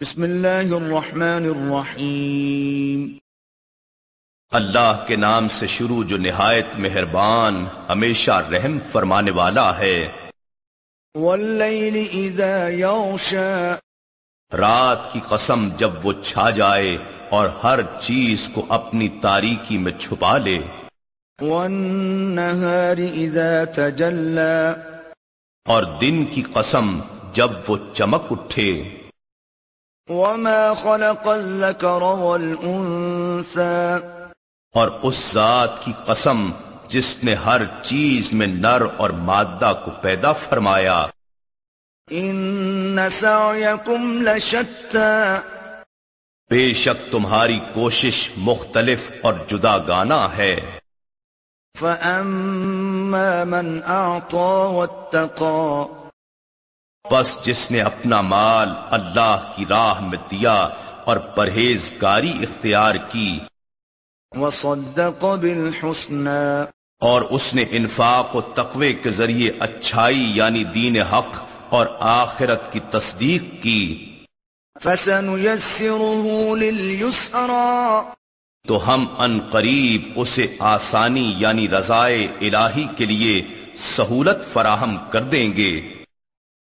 بسم اللہ الرحمن الرحیم۔ اللہ کے نام سے شروع جو نہایت مہربان ہمیشہ رحم فرمانے والا ہے۔ واللیل اذا یوشا رات کی قسم جب وہ چھا جائے اور ہر چیز کو اپنی تاریکی میں چھپا لے۔ والنہار اذا تجلا اور دن کی قسم جب وہ چمک اٹھے۔ وما خلق الذكر والانثى اور اس ذات کی قسم جس نے ہر چیز میں نر اور مادہ کو پیدا فرمایا۔ ان سعيكم لشتى۔ بے شک تمہاری کوشش مختلف اور جدا گانا ہے۔ فأما من أعطى واتقى۔ بس جس نے اپنا مال اللہ کی راہ میں دیا اور پرہیزگاری اختیار کی۔ وصدق بالحسنى۔ اور اس نے انفاق و تقوی کے ذریعے اچھائی یعنی دین حق اور آخرت کی تصدیق کی۔ فسنيسره لليسرى۔ تو ہم ان قریب اسے آسانی یعنی رضائے الہی کے لیے سہولت فراہم کر دیں گے۔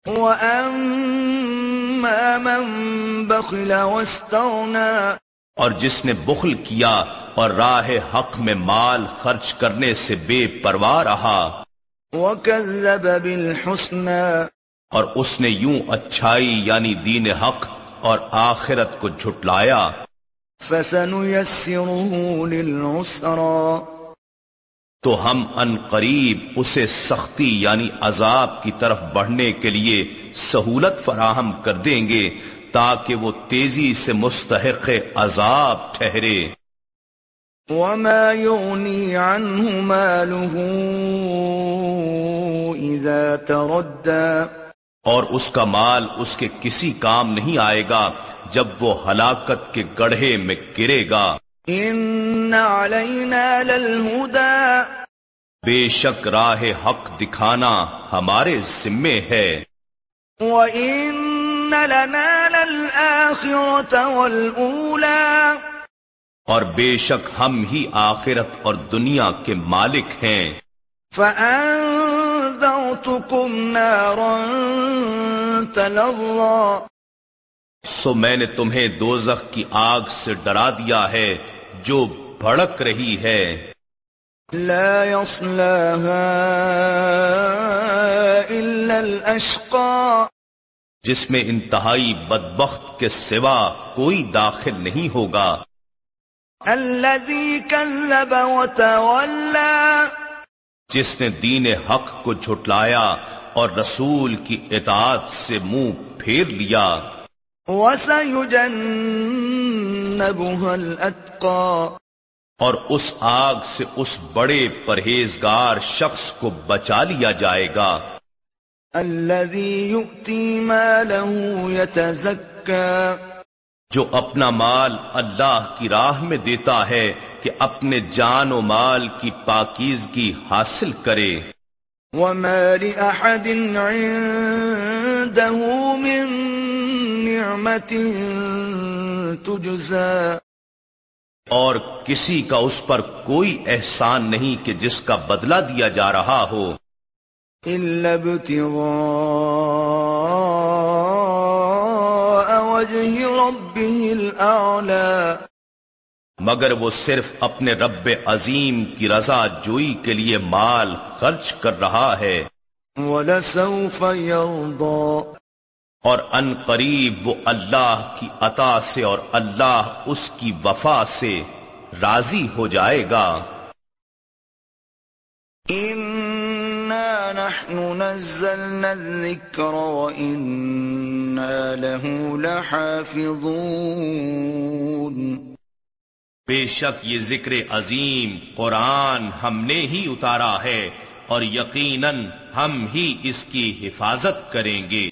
وَأَمَّا مَن بَخِلَ وَاسْتَغْنَى اور جس نے بخل کیا اور راہ حق میں مال خرچ کرنے سے بے پرواہ رہا وَكَذَّبَ بِالْحُسْنَى اور اس نے یوں اچھائی یعنی دین حق اور آخرت کو جھٹلایا۔ فَسَنُيَسِّرُهُ لِلْعُسْرَى تو ہم ان قریب اسے سختی یعنی عذاب کی طرف بڑھنے کے لیے سہولت فراہم کر دیں گے تاکہ وہ تیزی سے مستحق عذاب ٹھہرے۔ وما يغني عنه ماله إذا تردى۔ اور اس کا مال اس کے کسی کام نہیں آئے گا جب وہ ہلاکت کے گڑھے میں گرے گا۔ إن علينا للهدى۔ بے شک راہ حق دکھانا ہمارے ذمے ہے۔ وَإِنَّ لَنَا لَلْآخِرَةَ وَالْأُولَى۔ اور بے شک ہم ہی آخرت اور دنیا کے مالک ہیں۔ فَأَنذَرْتُكُمْ نَارًا تَلَظَّى۔ سو میں نے تمہیں دوزخ کی آگ سے ڈرا دیا ہے جو بھڑک رہی ہے۔ لا يصلها إلا الأشقى. جس میں انتہائی بدبخت کے سوا کوئی داخل نہیں ہوگا۔ الذي كذب وتولى. جس نے دین حق کو جھٹلایا اور رسول کی اطاعت سے منہ پھیر لیا۔ وسيجنبها الأتقى. اور اس آگ سے اس بڑے پرہیزگار شخص کو بچا لیا جائے گا۔ الذي يؤتي ماله يتزكى۔ جو اپنا مال اللہ کی راہ میں دیتا ہے کہ اپنے جان و مال کی پاکیزگی حاصل کرے۔ وما لأحد عنده من نعمة تجزى۔ اور کسی کا اس پر کوئی احسان نہیں کہ جس کا بدلہ دیا جا رہا ہو۔ مگر وہ صرف اپنے رب عظیم کی رضا جوئی کے لیے مال خرچ کر رہا ہے۔ ولسوف يرضى۔ اور ان قریب وہ اللہ کی عطا سے اور اللہ اس کی وفا سے راضی ہو جائے گا۔ إنا نحن نزلنا الذكر وإنا له لحافظون۔ بے شک یہ ذکر عظیم قرآن ہم نے ہی اتارا ہے اور یقیناً ہم ہی اس کی حفاظت کریں گے۔